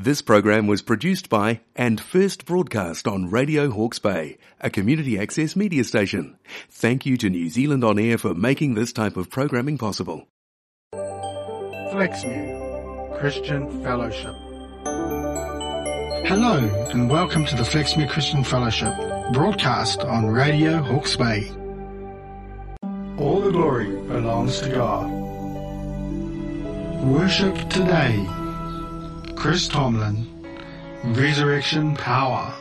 This program was produced by and first broadcast on Radio Hawke's Bay, a community access media station. Thank you to New Zealand On Air for making this type of programming possible. Flaxmere Christian Fellowship. Hello and welcome to the Flaxmere Christian Fellowship, broadcast on Radio Hawke's Bay. All the glory belongs to God. Worship today Chris Tomlin, Resurrection Power.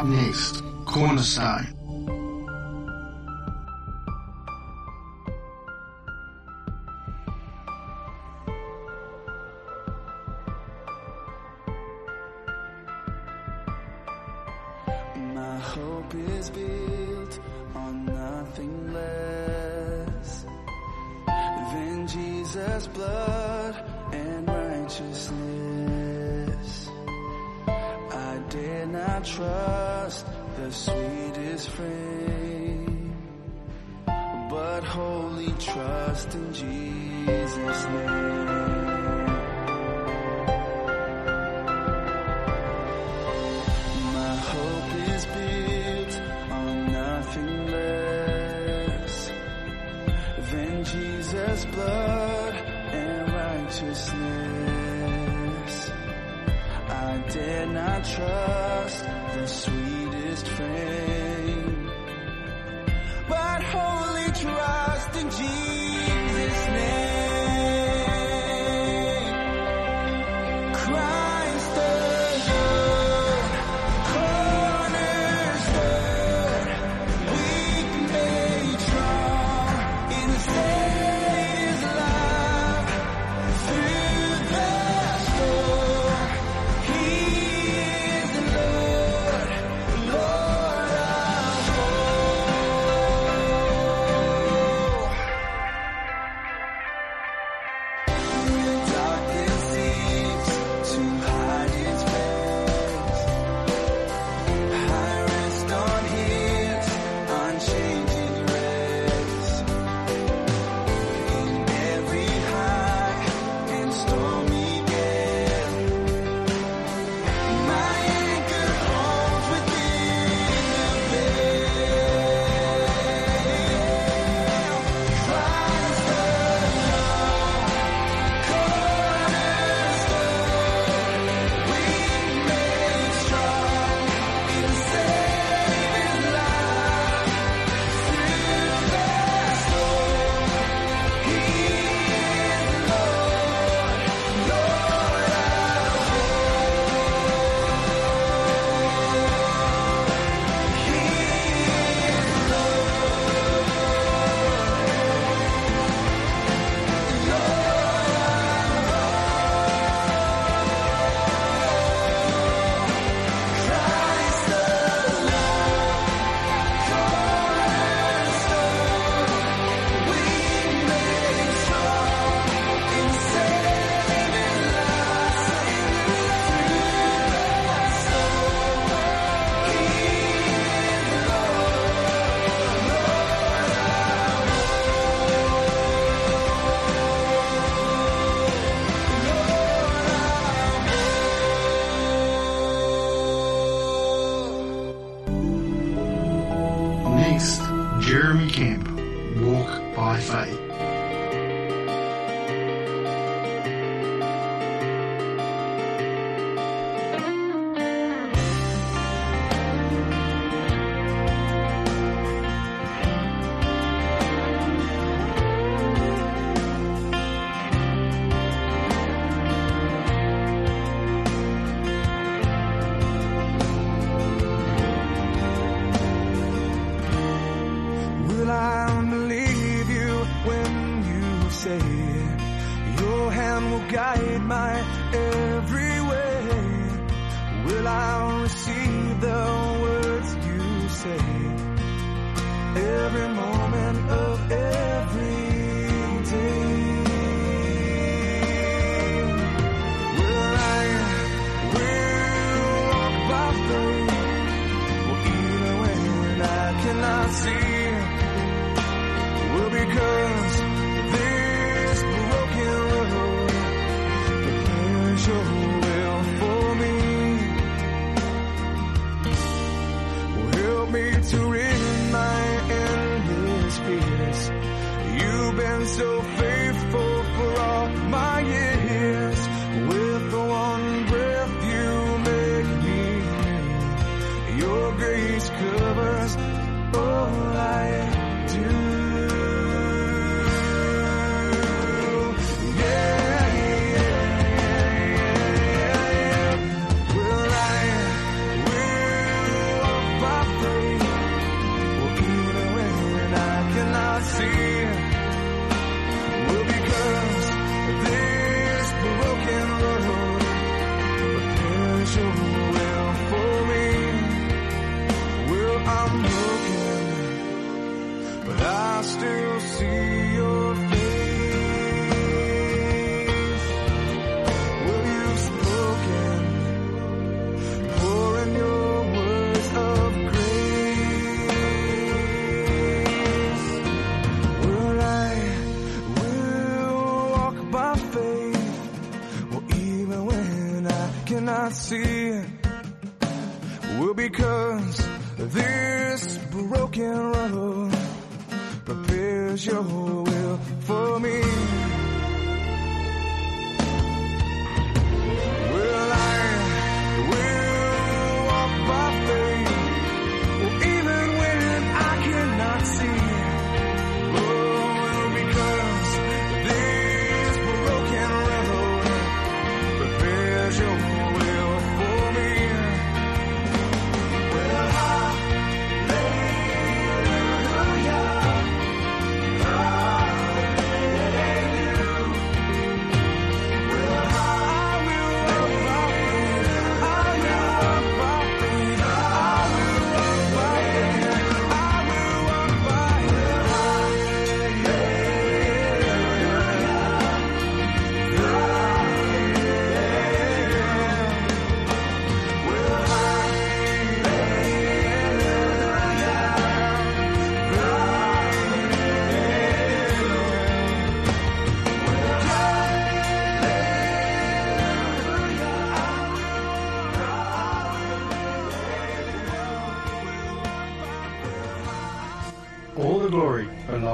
Up next, Cornerstone. Jesus' blood and righteousness. Trust the sweetest friend, but wholly trust in Jesus' name. My hope is built on nothing less than Jesus' blood and righteousness. I dare not trust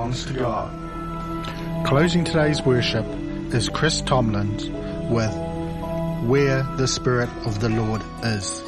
belongs to God. Closing today's worship is Chris Tomlins with Where the Spirit of the Lord Is.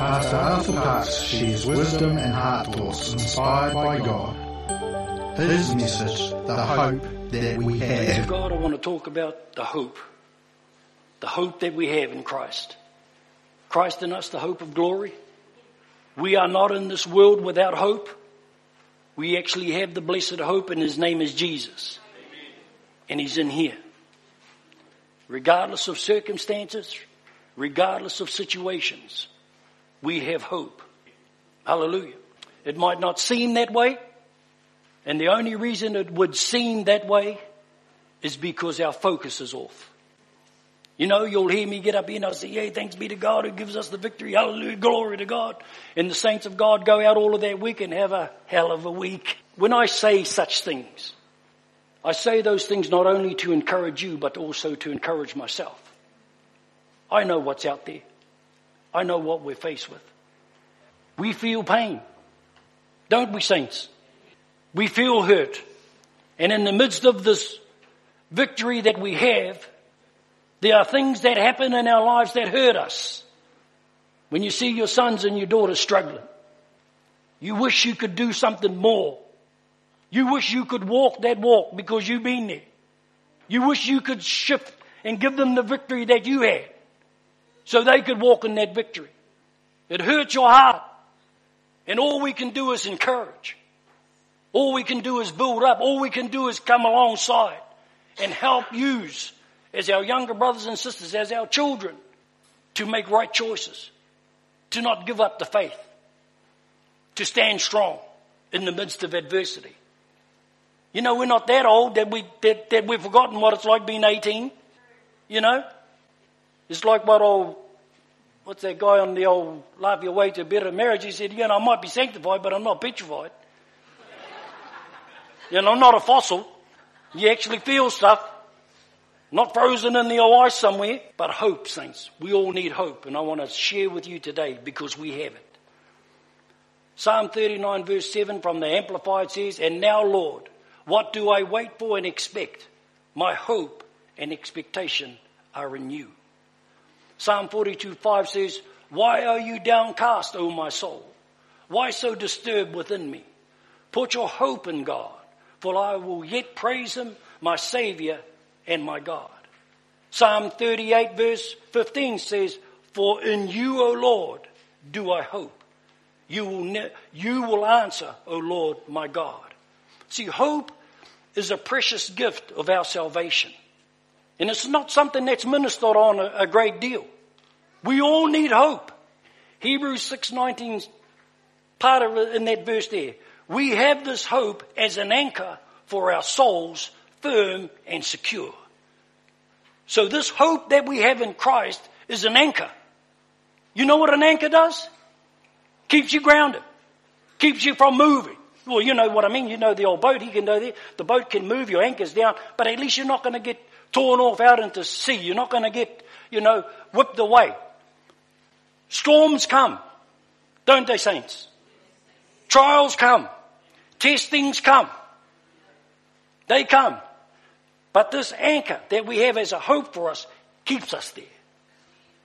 Us shares wisdom and heart thoughts inspired by God. His message, the hope that we To have. God, I want to talk about the hope. The hope that we have in Christ. Christ in us, the hope of glory. We are not in this world without hope. We actually have the blessed hope and his name is Jesus. And he's in here. Regardless of circumstances, regardless of situations, we have hope. Hallelujah. It might not seem that way. And the only reason it would seem that way is because our focus is off. You know, you'll hear me get up here and I'll say, yay, thanks be to God who gives us the victory. Hallelujah, glory to God. And the saints of God go out all of their week and have a hell of a week. When I say such things, I say those things not only to encourage you, but also to encourage myself. I know what's out there. I know what we're faced with. We feel pain. Don't we, saints? We feel hurt. And in the midst of this victory that we have, there are things that happen in our lives that hurt us. When you see your sons and your daughters struggling, you wish you could do something more. You wish you could walk that walk because you've been there. You wish you could shift and give them the victory that you had so they could walk in that victory. It hurts your heart. And all we can do is encourage. All we can do is build up. All we can do is come alongside and help use as our younger brothers and sisters, as our children, to make right choices, to not give up the faith, to stand strong in the midst of adversity. You know, we're not that old that we that, that we've forgotten what it's like being 18. You know, it's like what old what's that guy on the old Love Your Way to Better Marriage? He said, you know, I might be sanctified, but I'm not petrified. You know, I'm not a fossil. You actually feel stuff. Not frozen in the ice somewhere, but hope, saints. We all need hope, and I want to share with you today because we have it. Psalm 39 verse 7 from the Amplified says, And now Lord, what do I wait for and expect? My hope and expectation are in you. Psalm 42 5 says, Why are you downcast, O my soul? Why so disturbed within me? Put your hope in God, for I will yet praise him, my Savior and my God. Psalm 38 verse 15 says, For in you, O Lord, do I hope. You will, ne- you will answer, O Lord, my God. See, hope is a precious gift of our salvation. And it's not something that's ministered on a, a great deal. We all need hope. Hebrews 6.19, part of in that verse there. We have this hope as an anchor for our souls, firm and secure. So this hope that we have in Christ is an anchor. You know what an anchor does? Keeps you grounded. Keeps you from moving. Well, you know what I mean. You know the old boat. He can go there. The boat can move your anchors down, but at least you're not going to get torn off out into sea. You're not going to get, you know, whipped away. Storms come. Don't they, saints? Trials come. Testings come. They come. But this anchor that we have as a hope for us keeps us there.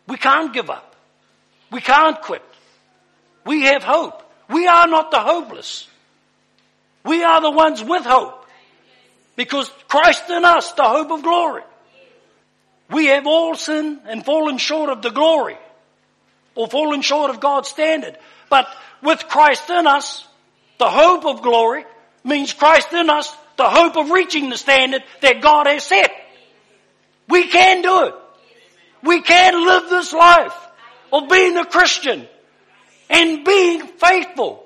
We can't give up. We can't quit. We have hope. We are not the hopeless. We are the ones with hope. Because Christ in us, the hope of glory. We have all sinned and fallen short of the glory. Or fallen short of God's standard. But with Christ in us, the hope of glory means Christ in us, the hope of reaching the standard that God has set. We can do it. We can live this life of being a Christian and being faithful.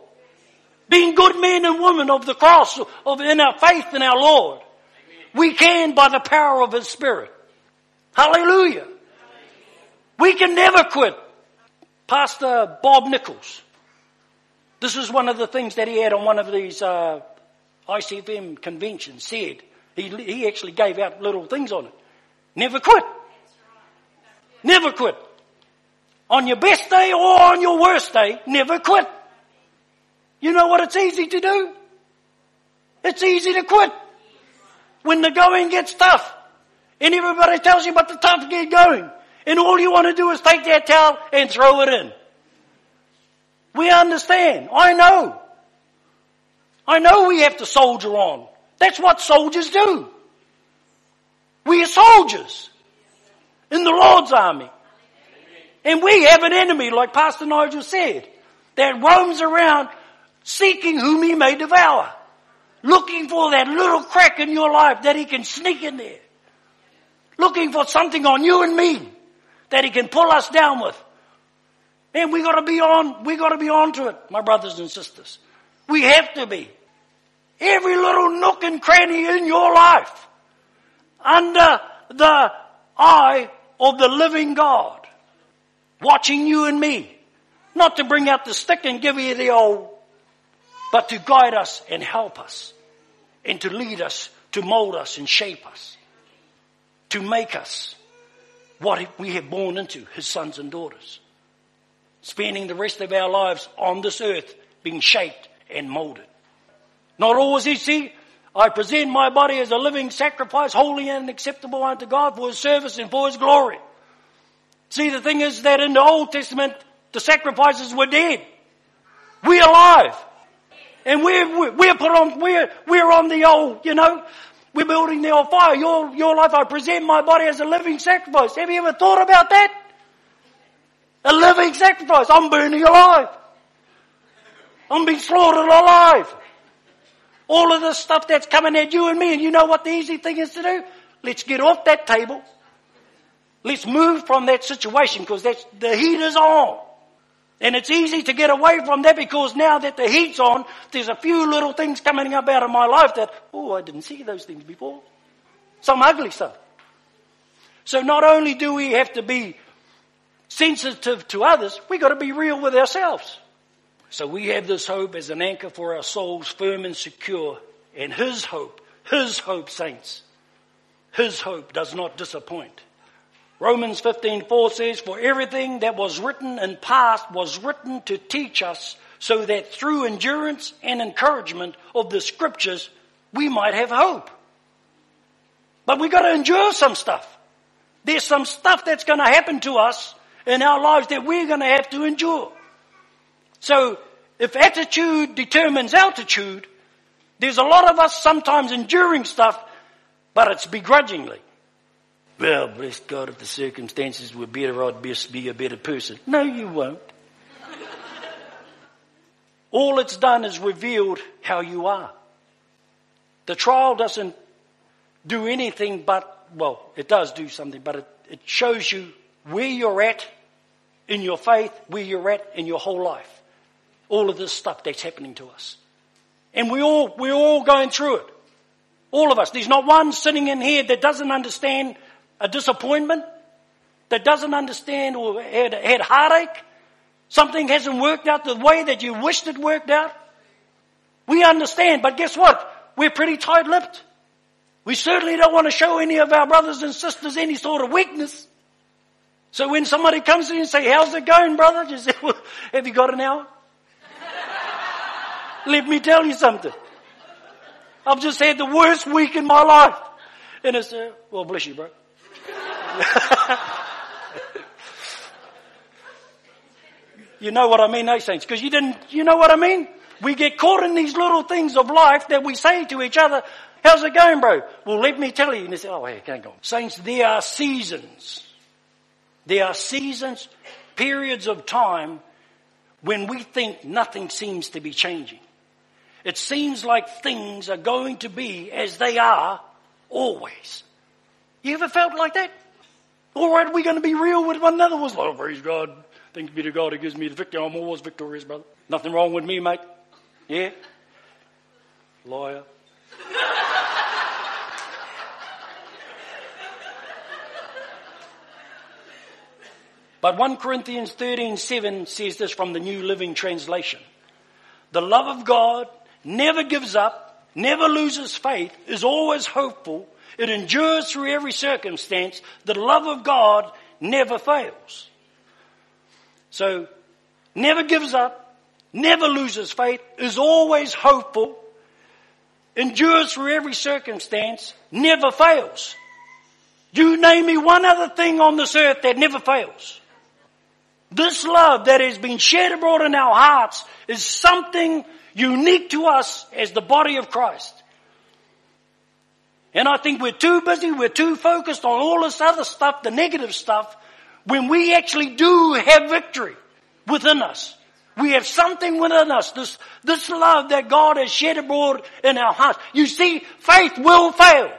Being good men and women of the cross, of in our faith in our Lord. We can by the power of His Spirit. Hallelujah. We can never quit. Pastor Bob Nichols. This is one of the things that he had on one of these uh, ICFM conventions said. He, he actually gave out little things on it. Never quit. Never quit. On your best day or on your worst day, never quit. You know what it's easy to do? It's easy to quit. When the going gets tough. And everybody tells you about the tough get going. And all you want to do is take that towel and throw it in. We understand. I know. I know we have to soldier on. That's what soldiers do. We are soldiers in the Lord's army. And we have an enemy, like Pastor Nigel said, that roams around seeking whom he may devour. Looking for that little crack in your life that he can sneak in there. Looking for something on you and me that he can pull us down with. And we gotta be on, we gotta be on to it, my brothers and sisters. We have to be. Every little nook and cranny in your life under the eye of the living God, watching you and me, not to bring out the stick and give you the old, but to guide us and help us, and to lead us, to mold us and shape us, to make us what we have born into, His sons and daughters, spending the rest of our lives on this earth being shaped and molded. Not always easy. I present my body as a living sacrifice, holy and acceptable unto God for His service and for His glory. See, the thing is that in the Old Testament, the sacrifices were dead. We're alive. And we're, we're put on, we're, we're on the old, you know, we're building the old fire. Your, your life, I present my body as a living sacrifice. Have you ever thought about that? A living sacrifice. I'm burning alive. I'm being slaughtered alive. All of the stuff that's coming at you and me, and you know what the easy thing is to do? Let's get off that table. Let's move from that situation because the heat is on. And it's easy to get away from that because now that the heat's on, there's a few little things coming up out of my life that, oh, I didn't see those things before. Some ugly stuff. So not only do we have to be sensitive to others, we got to be real with ourselves. So we have this hope as an anchor for our souls, firm and secure. And His hope, His hope, saints, His hope does not disappoint. Romans 15:4 says, "For everything that was written in past was written to teach us, so that through endurance and encouragement of the scriptures we might have hope." But we got to endure some stuff. There's some stuff that's going to happen to us in our lives that we're going to have to endure. So if attitude determines altitude, there's a lot of us sometimes enduring stuff, but it's begrudgingly. Well, bless God, if the circumstances were better, I'd best be a better person. No, you won't. All it's done is revealed how you are. The trial doesn't do anything but, well, it does do something, but it, it shows you where you're at in your faith, where you're at in your whole life all of this stuff that's happening to us. And we all, we're all going through it. All of us. There's not one sitting in here that doesn't understand a disappointment, that doesn't understand or had, had heartache. Something hasn't worked out the way that you wished it worked out. We understand, but guess what? We're pretty tight-lipped. We certainly don't want to show any of our brothers and sisters any sort of weakness. So when somebody comes to you and say, how's it going, brother? You say, well, have you got an hour? Let me tell you something. I've just had the worst week in my life. And I said, well, bless you, bro. you know what I mean, eh, saints? Because you didn't, you know what I mean? We get caught in these little things of life that we say to each other, how's it going, bro? Well, let me tell you. And they say, oh, hey, can't go. Saints, there are seasons. There are seasons, periods of time when we think nothing seems to be changing. It seems like things are going to be as they are always. You ever felt like that? All right, we're going to be real with one another. Was like, oh, praise God. Thanks be to God who gives me the victory. I'm always victorious, brother. Nothing wrong with me, mate. Yeah? Lawyer. but 1 Corinthians 13, 7 says this from the New Living Translation. The love of God never gives up, never loses faith, is always hopeful, it endures through every circumstance. The love of God never fails. So, never gives up, never loses faith, is always hopeful, endures through every circumstance, never fails. You name me one other thing on this earth that never fails. This love that has been shed abroad in our hearts is something unique to us as the body of Christ. And I think we're too busy, we're too focused on all this other stuff, the negative stuff, when we actually do have victory within us. We have something within us, this, this love that God has shed abroad in our hearts. You see, faith will fail.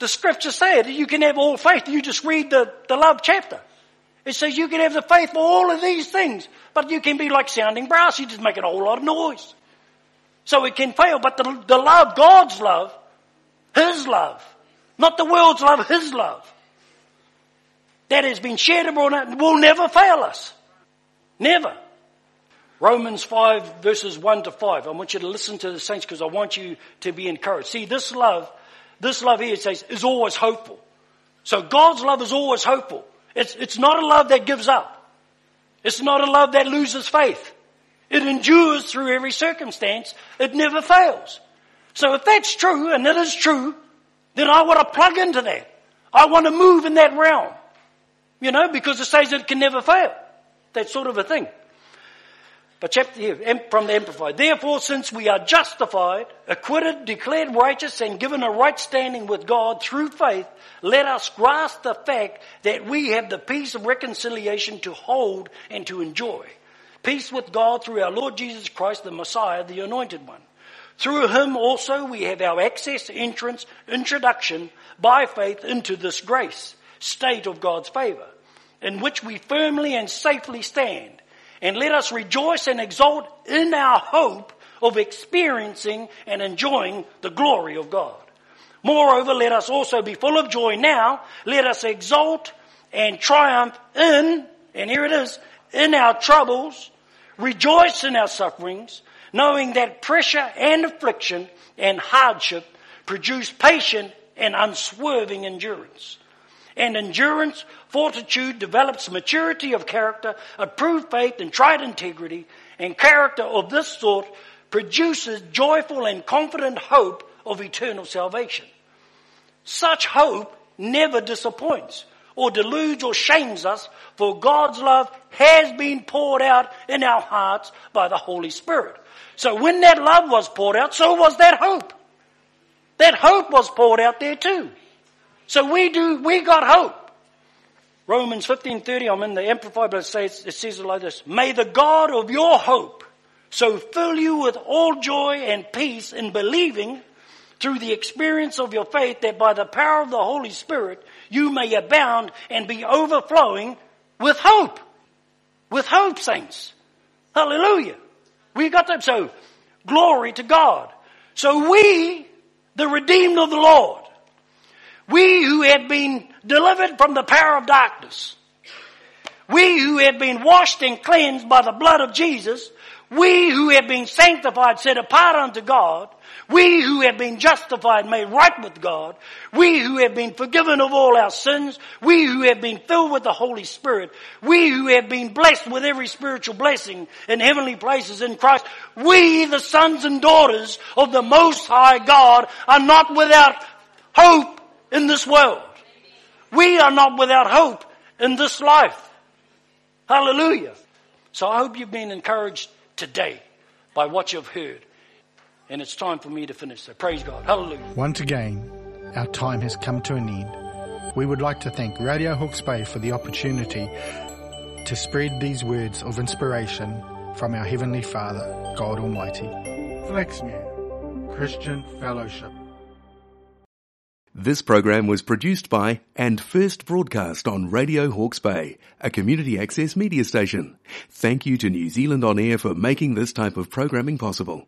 The scripture said you can have all faith. You just read the, the love chapter. It says you can have the faith for all of these things, but you can be like sounding brass. You just make a whole lot of noise. So it can fail, but the, the love, God's love, His love, not the world's love, His love, that has been shed abroad will never fail us. Never. Romans 5 verses 1 to 5. I want you to listen to the saints because I want you to be encouraged. See, this love, this love here says is always hopeful. So God's love is always hopeful. It's, it's not a love that gives up. It's not a love that loses faith. It endures through every circumstance. It never fails. So if that's true, and it is true, then I want to plug into that. I want to move in that realm. You know, because it says it can never fail. That sort of a thing. But chapter here, from the Amplified. Therefore, since we are justified, acquitted, declared righteous, and given a right standing with God through faith, let us grasp the fact that we have the peace of reconciliation to hold and to enjoy. Peace with God through our Lord Jesus Christ, the Messiah, the Anointed One. Through Him also we have our access, entrance, introduction by faith into this grace, state of God's favor, in which we firmly and safely stand and let us rejoice and exult in our hope of experiencing and enjoying the glory of God. Moreover, let us also be full of joy now. Let us exult and triumph in, and here it is, in our troubles, rejoice in our sufferings, knowing that pressure and affliction and hardship produce patient and unswerving endurance. And endurance, fortitude develops maturity of character, approved faith and tried integrity, and character of this sort produces joyful and confident hope of eternal salvation. Such hope never disappoints or deludes or shames us, for God's love has been poured out in our hearts by the Holy Spirit. So when that love was poured out, so was that hope. That hope was poured out there too. So we do, we got hope. Romans 15:30, I'm in the Amplified, but it says, it says it like this. May the God of your hope so fill you with all joy and peace in believing through the experience of your faith that by the power of the Holy Spirit you may abound and be overflowing with hope. With hope, saints. Hallelujah. We got that. So, glory to God. So we, the redeemed of the Lord, we who have been delivered from the power of darkness. We who have been washed and cleansed by the blood of Jesus. We who have been sanctified, set apart unto God. We who have been justified, made right with God. We who have been forgiven of all our sins. We who have been filled with the Holy Spirit. We who have been blessed with every spiritual blessing in heavenly places in Christ. We, the sons and daughters of the Most High God, are not without hope in this world. We are not without hope in this life. Hallelujah. So I hope you've been encouraged today by what you've heard. And it's time for me to finish. So praise God. Hallelujah. Once again, our time has come to an end. We would like to thank Radio Hawke's Bay for the opportunity to spread these words of inspiration from our Heavenly Father, God Almighty. Flaxmere Christian Fellowship. This program was produced by and first broadcast on Radio Hawke's Bay, a community access media station. Thank you to New Zealand On Air for making this type of programming possible.